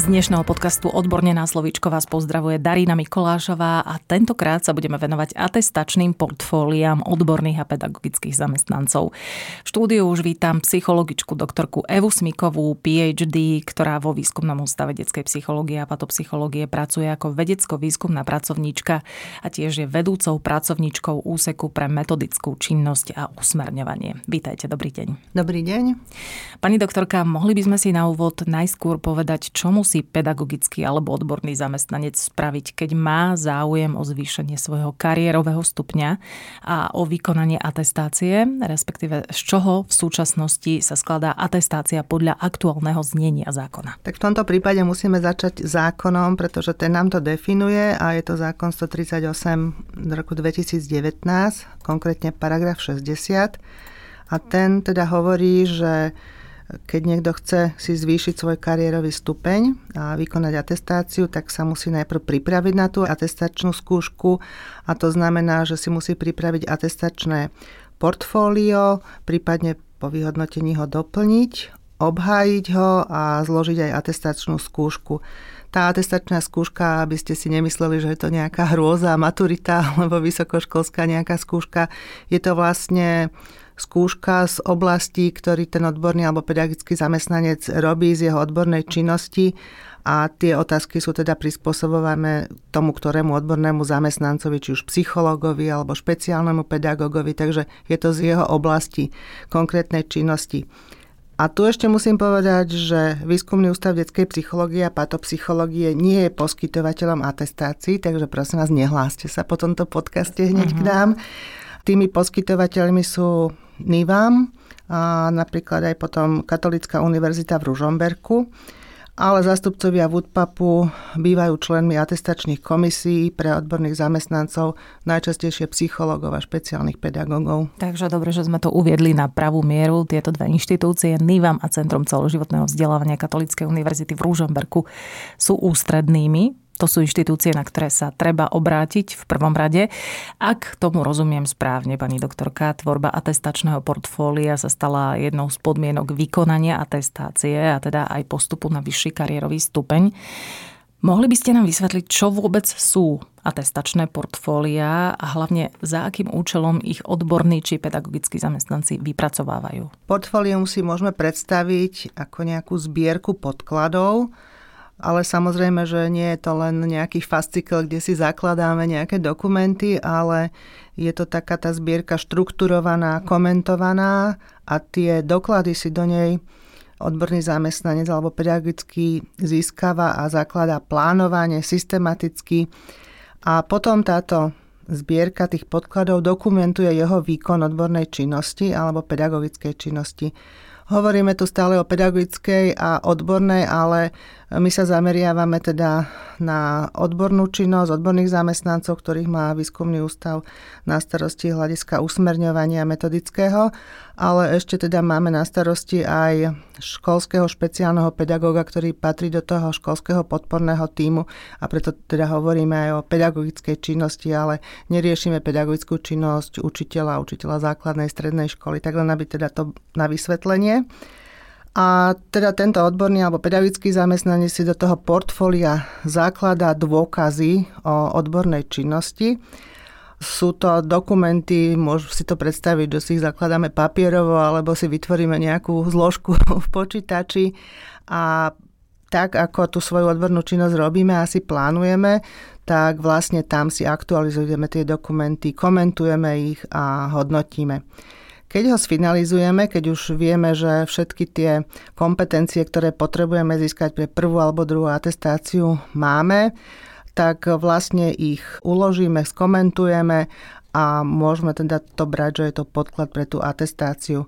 Z dnešného podcastu Odborne na slovíčko vás pozdravuje Darina Mikolášová a tentokrát sa budeme venovať atestačným portfóliám odborných a pedagogických zamestnancov. V štúdiu už vítam psychologičku doktorku Evu Smikovú, PhD, ktorá vo výskumnom ústave detskej psychológie a patopsychológie pracuje ako vedecko-výskumná pracovníčka a tiež je vedúcou pracovníčkou úseku pre metodickú činnosť a usmerňovanie. Vítajte, dobrý deň. Dobrý deň. Pani doktorka, mohli by sme si na úvod najskôr povedať, čo musí pedagogický alebo odborný zamestnanec spraviť, keď má záujem o zvýšenie svojho kariérového stupňa a o vykonanie atestácie, respektíve z čoho v súčasnosti sa skladá atestácia podľa aktuálneho znenia zákona. Tak v tomto prípade musíme začať zákonom, pretože ten nám to definuje a je to zákon 138 z roku 2019, konkrétne paragraf 60. A ten teda hovorí, že keď niekto chce si zvýšiť svoj kariérový stupeň a vykonať atestáciu, tak sa musí najprv pripraviť na tú atestačnú skúšku a to znamená, že si musí pripraviť atestačné portfólio, prípadne po vyhodnotení ho doplniť, obhájiť ho a zložiť aj atestačnú skúšku. Tá atestačná skúška, aby ste si nemysleli, že je to nejaká hrôza, maturita alebo vysokoškolská nejaká skúška, je to vlastne skúška z oblasti, ktorý ten odborný alebo pedagogický zamestnanec robí z jeho odbornej činnosti a tie otázky sú teda prispôsobované tomu, ktorému odbornému zamestnancovi, či už psychológovi alebo špeciálnemu pedagógovi, takže je to z jeho oblasti konkrétnej činnosti. A tu ešte musím povedať, že Výskumný ústav detskej psychológie a patopsychológie nie je poskytovateľom atestácií, takže prosím vás, nehláste sa po tomto podcaste hneď uh-huh. k nám. Tými poskytovateľmi sú NIVAM, a napríklad aj potom Katolická univerzita v Ružomberku, ale zástupcovia VUDPAPu bývajú členmi atestačných komisí pre odborných zamestnancov, najčastejšie psychológov a špeciálnych pedagógov. Takže dobre, že sme to uviedli na pravú mieru. Tieto dve inštitúcie, NIVAM a Centrum celoživotného vzdelávania Katolíckej univerzity v Ružomberku, sú ústrednými to sú inštitúcie, na ktoré sa treba obrátiť v prvom rade. Ak tomu rozumiem správne, pani doktorka, tvorba atestačného portfólia sa stala jednou z podmienok vykonania atestácie a teda aj postupu na vyšší kariérový stupeň. Mohli by ste nám vysvetliť, čo vôbec sú atestačné portfólia a hlavne za akým účelom ich odborní či pedagogickí zamestnanci vypracovávajú? Portfólium si môžeme predstaviť ako nejakú zbierku podkladov, ale samozrejme, že nie je to len nejaký fascikel, kde si zakladáme nejaké dokumenty, ale je to taká tá zbierka štrukturovaná, komentovaná a tie doklady si do nej odborný zamestnanec alebo pedagogicky získava a zakladá plánovanie systematicky. A potom táto zbierka tých podkladov dokumentuje jeho výkon odbornej činnosti alebo pedagogickej činnosti. Hovoríme tu stále o pedagogickej a odbornej, ale my sa zameriavame teda na odbornú činnosť odborných zamestnancov, ktorých má výskumný ústav na starosti hľadiska usmerňovania metodického, ale ešte teda máme na starosti aj školského špeciálneho pedagóga, ktorý patrí do toho školského podporného týmu a preto teda hovoríme aj o pedagogickej činnosti, ale neriešime pedagogickú činnosť učiteľa, učiteľa základnej, strednej školy, tak len aby teda to na vysvetlenie. A teda tento odborný alebo pedagogický zamestnanec si do toho portfólia zakladá dôkazy o odbornej činnosti. Sú to dokumenty, môžu si to predstaviť, že si ich zakladáme papierovo alebo si vytvoríme nejakú zložku v počítači a tak, ako tú svoju odbornú činnosť robíme a plánujeme, tak vlastne tam si aktualizujeme tie dokumenty, komentujeme ich a hodnotíme. Keď ho sfinalizujeme, keď už vieme, že všetky tie kompetencie, ktoré potrebujeme získať pre prvú alebo druhú atestáciu máme, tak vlastne ich uložíme, skomentujeme a môžeme teda to brať, že je to podklad pre tú atestáciu.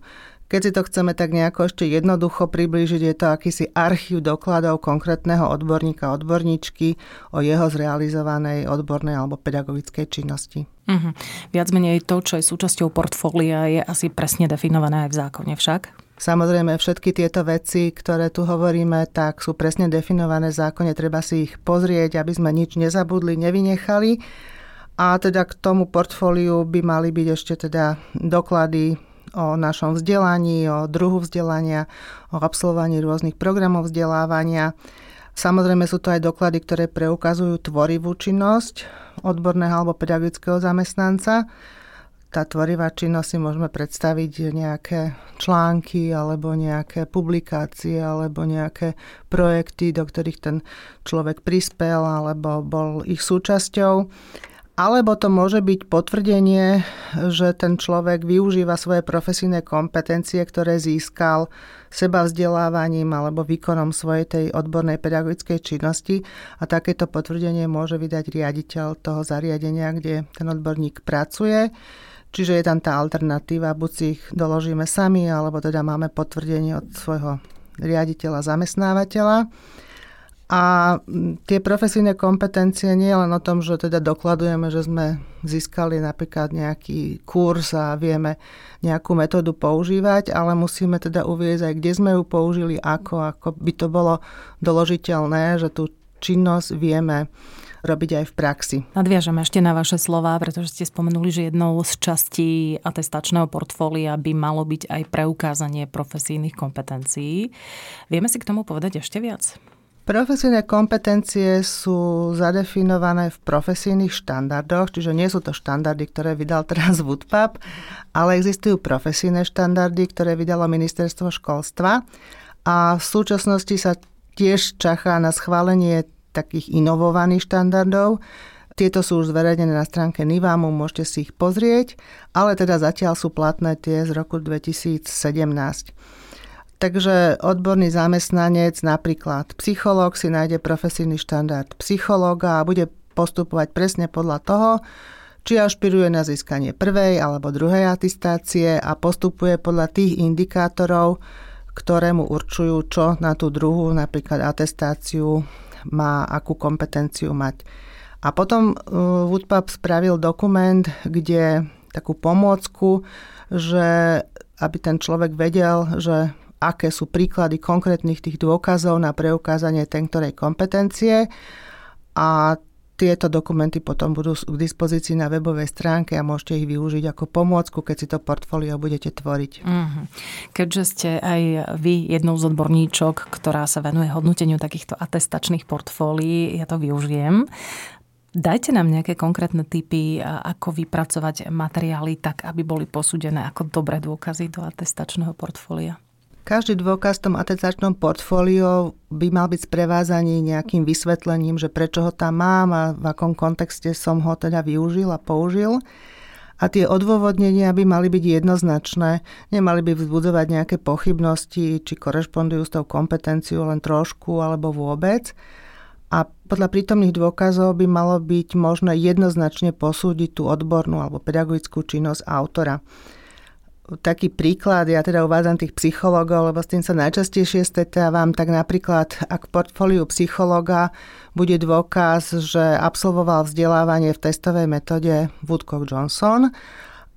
Keď si to chceme tak nejako ešte jednoducho priblížiť, je to akýsi archív dokladov konkrétneho odborníka, odborníčky o jeho zrealizovanej odbornej alebo pedagogickej činnosti. Uh-huh. Viac menej to, čo je súčasťou portfólia, je asi presne definované aj v zákone však? Samozrejme, všetky tieto veci, ktoré tu hovoríme, tak sú presne definované v zákone, treba si ich pozrieť, aby sme nič nezabudli, nevynechali. A teda k tomu portfóliu by mali byť ešte teda doklady o našom vzdelaní, o druhu vzdelania, o absolvovaní rôznych programov vzdelávania. Samozrejme sú to aj doklady, ktoré preukazujú tvorivú činnosť odborného alebo pedagogického zamestnanca. Tá tvorivá činnosť si môžeme predstaviť nejaké články alebo nejaké publikácie alebo nejaké projekty, do ktorých ten človek prispel alebo bol ich súčasťou. Alebo to môže byť potvrdenie, že ten človek využíva svoje profesijné kompetencie, ktoré získal seba vzdelávaním alebo výkonom svojej tej odbornej pedagogickej činnosti a takéto potvrdenie môže vydať riaditeľ toho zariadenia, kde ten odborník pracuje. Čiže je tam tá alternatíva, buď si ich doložíme sami, alebo teda máme potvrdenie od svojho riaditeľa, zamestnávateľa. A tie profesijné kompetencie nie je len o tom, že teda dokladujeme, že sme získali napríklad nejaký kurz a vieme nejakú metódu používať, ale musíme teda uvieť aj, kde sme ju použili, ako, ako by to bolo doložiteľné, že tú činnosť vieme robiť aj v praxi. Nadviažem ešte na vaše slova, pretože ste spomenuli, že jednou z častí atestačného portfólia by malo byť aj preukázanie profesijných kompetencií. Vieme si k tomu povedať ešte viac? Profesijné kompetencie sú zadefinované v profesijných štandardoch, čiže nie sú to štandardy, ktoré vydal teraz Woodpap, ale existujú profesijné štandardy, ktoré vydalo ministerstvo školstva a v súčasnosti sa tiež čaká na schválenie takých inovovaných štandardov. Tieto sú už zverejnené na stránke Nivamu, môžete si ich pozrieť, ale teda zatiaľ sú platné tie z roku 2017. Takže odborný zamestnanec, napríklad psychológ, si nájde profesijný štandard psychológa a bude postupovať presne podľa toho, či ašpiruje na získanie prvej alebo druhej atestácie a postupuje podľa tých indikátorov, ktoré mu určujú, čo na tú druhú, napríklad atestáciu, má akú kompetenciu mať. A potom uh, Woodpap spravil dokument, kde takú pomôcku, že aby ten človek vedel, že aké sú príklady konkrétnych tých dôkazov na preukázanie ten ktorej kompetencie a tieto dokumenty potom budú k dispozícii na webovej stránke a môžete ich využiť ako pomôcku, keď si to portfólio budete tvoriť. Mm-hmm. Keďže ste aj vy jednou z odborníčok, ktorá sa venuje hodnoteniu takýchto atestačných portfólií, ja to využijem. Dajte nám nejaké konkrétne typy, ako vypracovať materiály tak, aby boli posúdené ako dobré dôkazy do atestačného portfólia. Každý dôkaz v tom atestačnom portfóliu by mal byť sprevázaný nejakým vysvetlením, že prečo ho tam mám a v akom kontexte som ho teda využil a použil. A tie odôvodnenia by mali byť jednoznačné, nemali by vzbudzovať nejaké pochybnosti, či korešpondujú s tou kompetenciou len trošku alebo vôbec. A podľa prítomných dôkazov by malo byť možné jednoznačne posúdiť tú odbornú alebo pedagogickú činnosť autora taký príklad, ja teda uvádzam tých psychológov, lebo s tým sa najčastejšie stretávam, tak napríklad ak v portfóliu psychológa bude dôkaz, že absolvoval vzdelávanie v testovej metóde Woodcock Johnson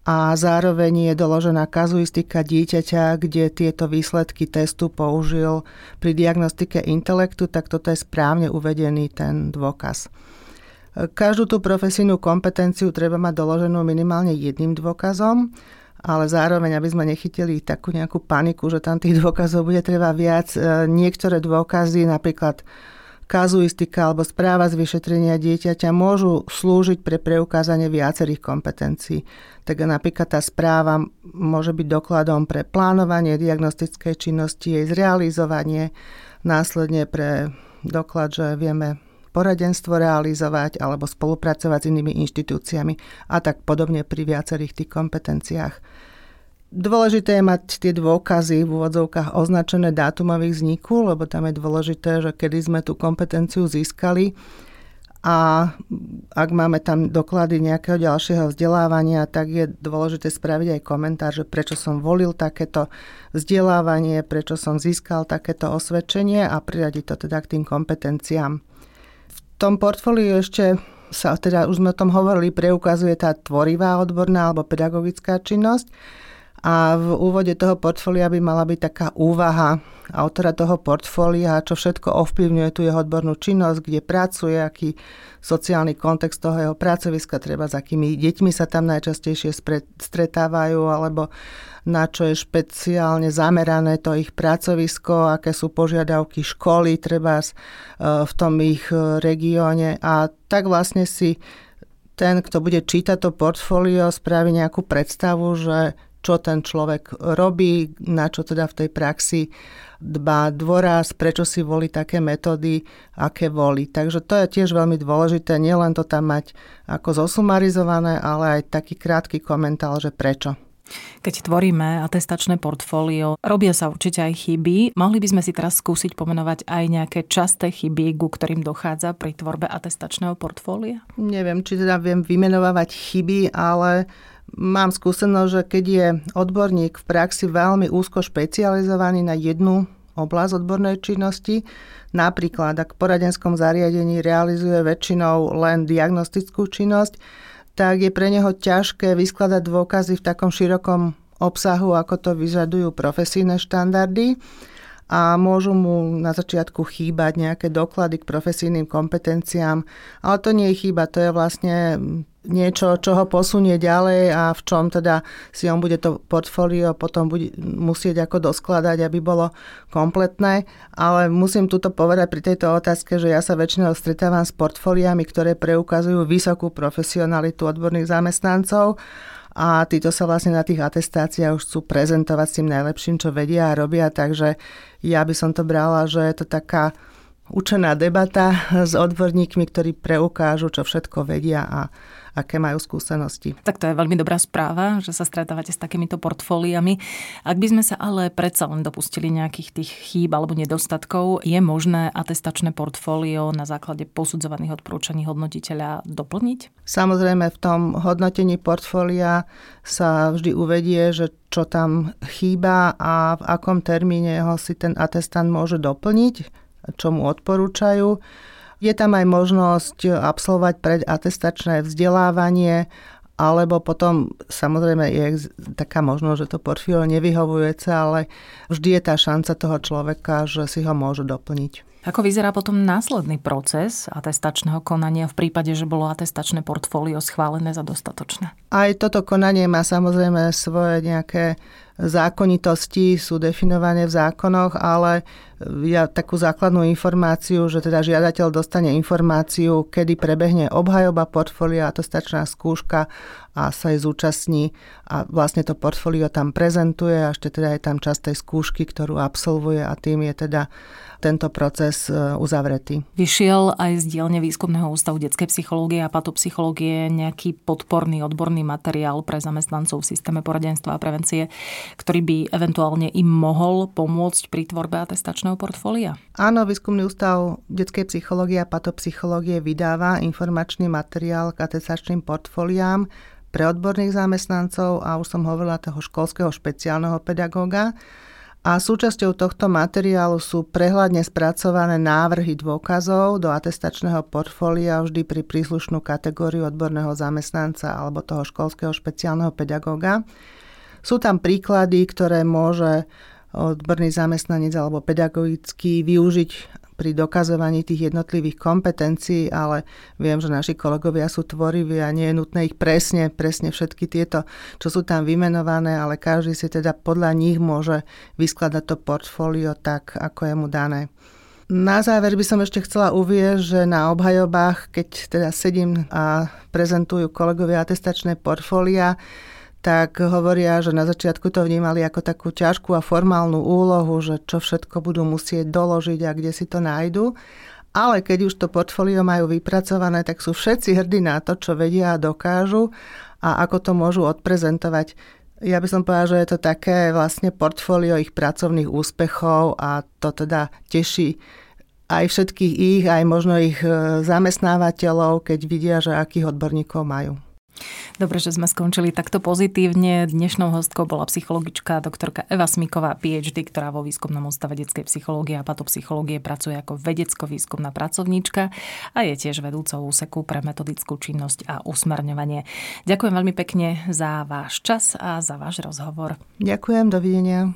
a zároveň je doložená kazuistika dieťaťa, kde tieto výsledky testu použil pri diagnostike intelektu, tak toto je správne uvedený ten dôkaz. Každú tú profesijnú kompetenciu treba mať doloženú minimálne jedným dôkazom ale zároveň, aby sme nechytili takú nejakú paniku, že tam tých dôkazov bude treba viac. E, niektoré dôkazy, napríklad kazuistika alebo správa z vyšetrenia dieťaťa môžu slúžiť pre preukázanie viacerých kompetencií. Tak napríklad tá správa môže byť dokladom pre plánovanie diagnostickej činnosti, jej zrealizovanie, následne pre doklad, že vieme poradenstvo realizovať alebo spolupracovať s inými inštitúciami a tak podobne pri viacerých tých kompetenciách. Dôležité je mať tie dôkazy v úvodzovkách označené dátumových vzniku, lebo tam je dôležité, že kedy sme tú kompetenciu získali a ak máme tam doklady nejakého ďalšieho vzdelávania, tak je dôležité spraviť aj komentár, že prečo som volil takéto vzdelávanie, prečo som získal takéto osvedčenie a priradiť to teda k tým kompetenciám tom portfóliu ešte sa, teda už sme o tom hovorili, preukazuje tá tvorivá odborná alebo pedagogická činnosť. A v úvode toho portfólia by mala byť taká úvaha autora toho portfólia, čo všetko ovplyvňuje tu jeho odbornú činnosť, kde pracuje, aký sociálny kontext toho jeho pracoviska, treba s akými deťmi sa tam najčastejšie stretávajú, alebo na čo je špeciálne zamerané to ich pracovisko, aké sú požiadavky školy, treba e, v tom ich e, regióne. A tak vlastne si ten, kto bude čítať to portfólio, spraví nejakú predstavu, že čo ten človek robí, na čo teda v tej praxi dbá dôraz, prečo si volí také metódy, aké volí. Takže to je tiež veľmi dôležité, nielen to tam mať ako zosumarizované, ale aj taký krátky komentár, že prečo. Keď tvoríme atestačné portfólio, robia sa určite aj chyby. Mohli by sme si teraz skúsiť pomenovať aj nejaké časté chyby, ku ktorým dochádza pri tvorbe atestačného portfólia? Neviem, či teda viem vymenovávať chyby, ale Mám skúsenosť, že keď je odborník v praxi veľmi úzko špecializovaný na jednu oblasť odbornej činnosti, napríklad ak v poradenskom zariadení realizuje väčšinou len diagnostickú činnosť, tak je pre neho ťažké vyskladať dôkazy v takom širokom obsahu, ako to vyžadujú profesijné štandardy a môžu mu na začiatku chýbať nejaké doklady k profesijným kompetenciám, ale to nie je chyba, to je vlastne niečo, čo ho posunie ďalej a v čom teda si on bude to portfólio potom bude musieť ako doskladať, aby bolo kompletné. Ale musím tuto povedať pri tejto otázke, že ja sa väčšinou stretávam s portfóliami, ktoré preukazujú vysokú profesionalitu odborných zamestnancov a títo sa vlastne na tých atestáciách už chcú prezentovať s tým najlepším, čo vedia a robia, takže ja by som to brala, že je to taká učená debata s odborníkmi, ktorí preukážu, čo všetko vedia a aké majú skúsenosti. Tak to je veľmi dobrá správa, že sa stretávate s takýmito portfóliami. Ak by sme sa ale predsa len dopustili nejakých tých chýb alebo nedostatkov, je možné atestačné portfólio na základe posudzovaných odporúčaní hodnotiteľa doplniť? Samozrejme v tom hodnotení portfólia sa vždy uvedie, že čo tam chýba a v akom termíne ho si ten atestant môže doplniť čo mu odporúčajú. Je tam aj možnosť absolvovať predatestačné vzdelávanie, alebo potom samozrejme je taká možnosť, že to portfólio nevyhovujúce, ale vždy je tá šanca toho človeka, že si ho môže doplniť. Ako vyzerá potom následný proces atestačného konania v prípade, že bolo atestačné portfólio schválené za dostatočné? Aj toto konanie má samozrejme svoje nejaké zákonitosti, sú definované v zákonoch, ale ja takú základnú informáciu, že teda žiadateľ dostane informáciu, kedy prebehne obhajoba portfólia, atestačná skúška a sa jej zúčastní a vlastne to portfólio tam prezentuje a ešte teda je tam časť tej skúšky, ktorú absolvuje a tým je teda tento proces e, uzavretý. Vyšiel aj z dielne Výskumného ústavu detskej psychológie a patopsychológie nejaký podporný odborný materiál pre zamestnancov v systéme poradenstva a prevencie, ktorý by eventuálne im mohol pomôcť pri tvorbe atestačného portfólia? Áno, Výskumný ústav detskej psychológie a patopsychológie vydáva informačný materiál k atestačným portfóliám pre odborných zamestnancov a už som hovorila toho školského špeciálneho pedagóga. A súčasťou tohto materiálu sú prehľadne spracované návrhy dôkazov do atestačného portfólia vždy pri príslušnú kategóriu odborného zamestnanca alebo toho školského špeciálneho pedagóga. Sú tam príklady, ktoré môže odborný zamestnanec alebo pedagogický využiť pri dokazovaní tých jednotlivých kompetencií, ale viem, že naši kolegovia sú tvoriví a nie je nutné ich presne, presne všetky tieto, čo sú tam vymenované, ale každý si teda podľa nich môže vyskladať to portfólio tak, ako je mu dané. Na záver by som ešte chcela uvieť, že na obhajobách, keď teda sedím a prezentujú kolegovia atestačné portfólia, tak hovoria, že na začiatku to vnímali ako takú ťažkú a formálnu úlohu, že čo všetko budú musieť doložiť a kde si to nájdu. Ale keď už to portfólio majú vypracované, tak sú všetci hrdí na to, čo vedia a dokážu a ako to môžu odprezentovať. Ja by som povedala, že je to také vlastne portfólio ich pracovných úspechov a to teda teší aj všetkých ich, aj možno ich e, zamestnávateľov, keď vidia, že akých odborníkov majú. Dobre, že sme skončili takto pozitívne. Dnešnou hostkou bola psychologička doktorka Eva Smiková, PhD, ktorá vo výskumnom ústave detskej psychológie a patopsychológie pracuje ako vedecko-výskumná pracovníčka a je tiež vedúcou úseku pre metodickú činnosť a usmerňovanie. Ďakujem veľmi pekne za váš čas a za váš rozhovor. Ďakujem, dovidenia.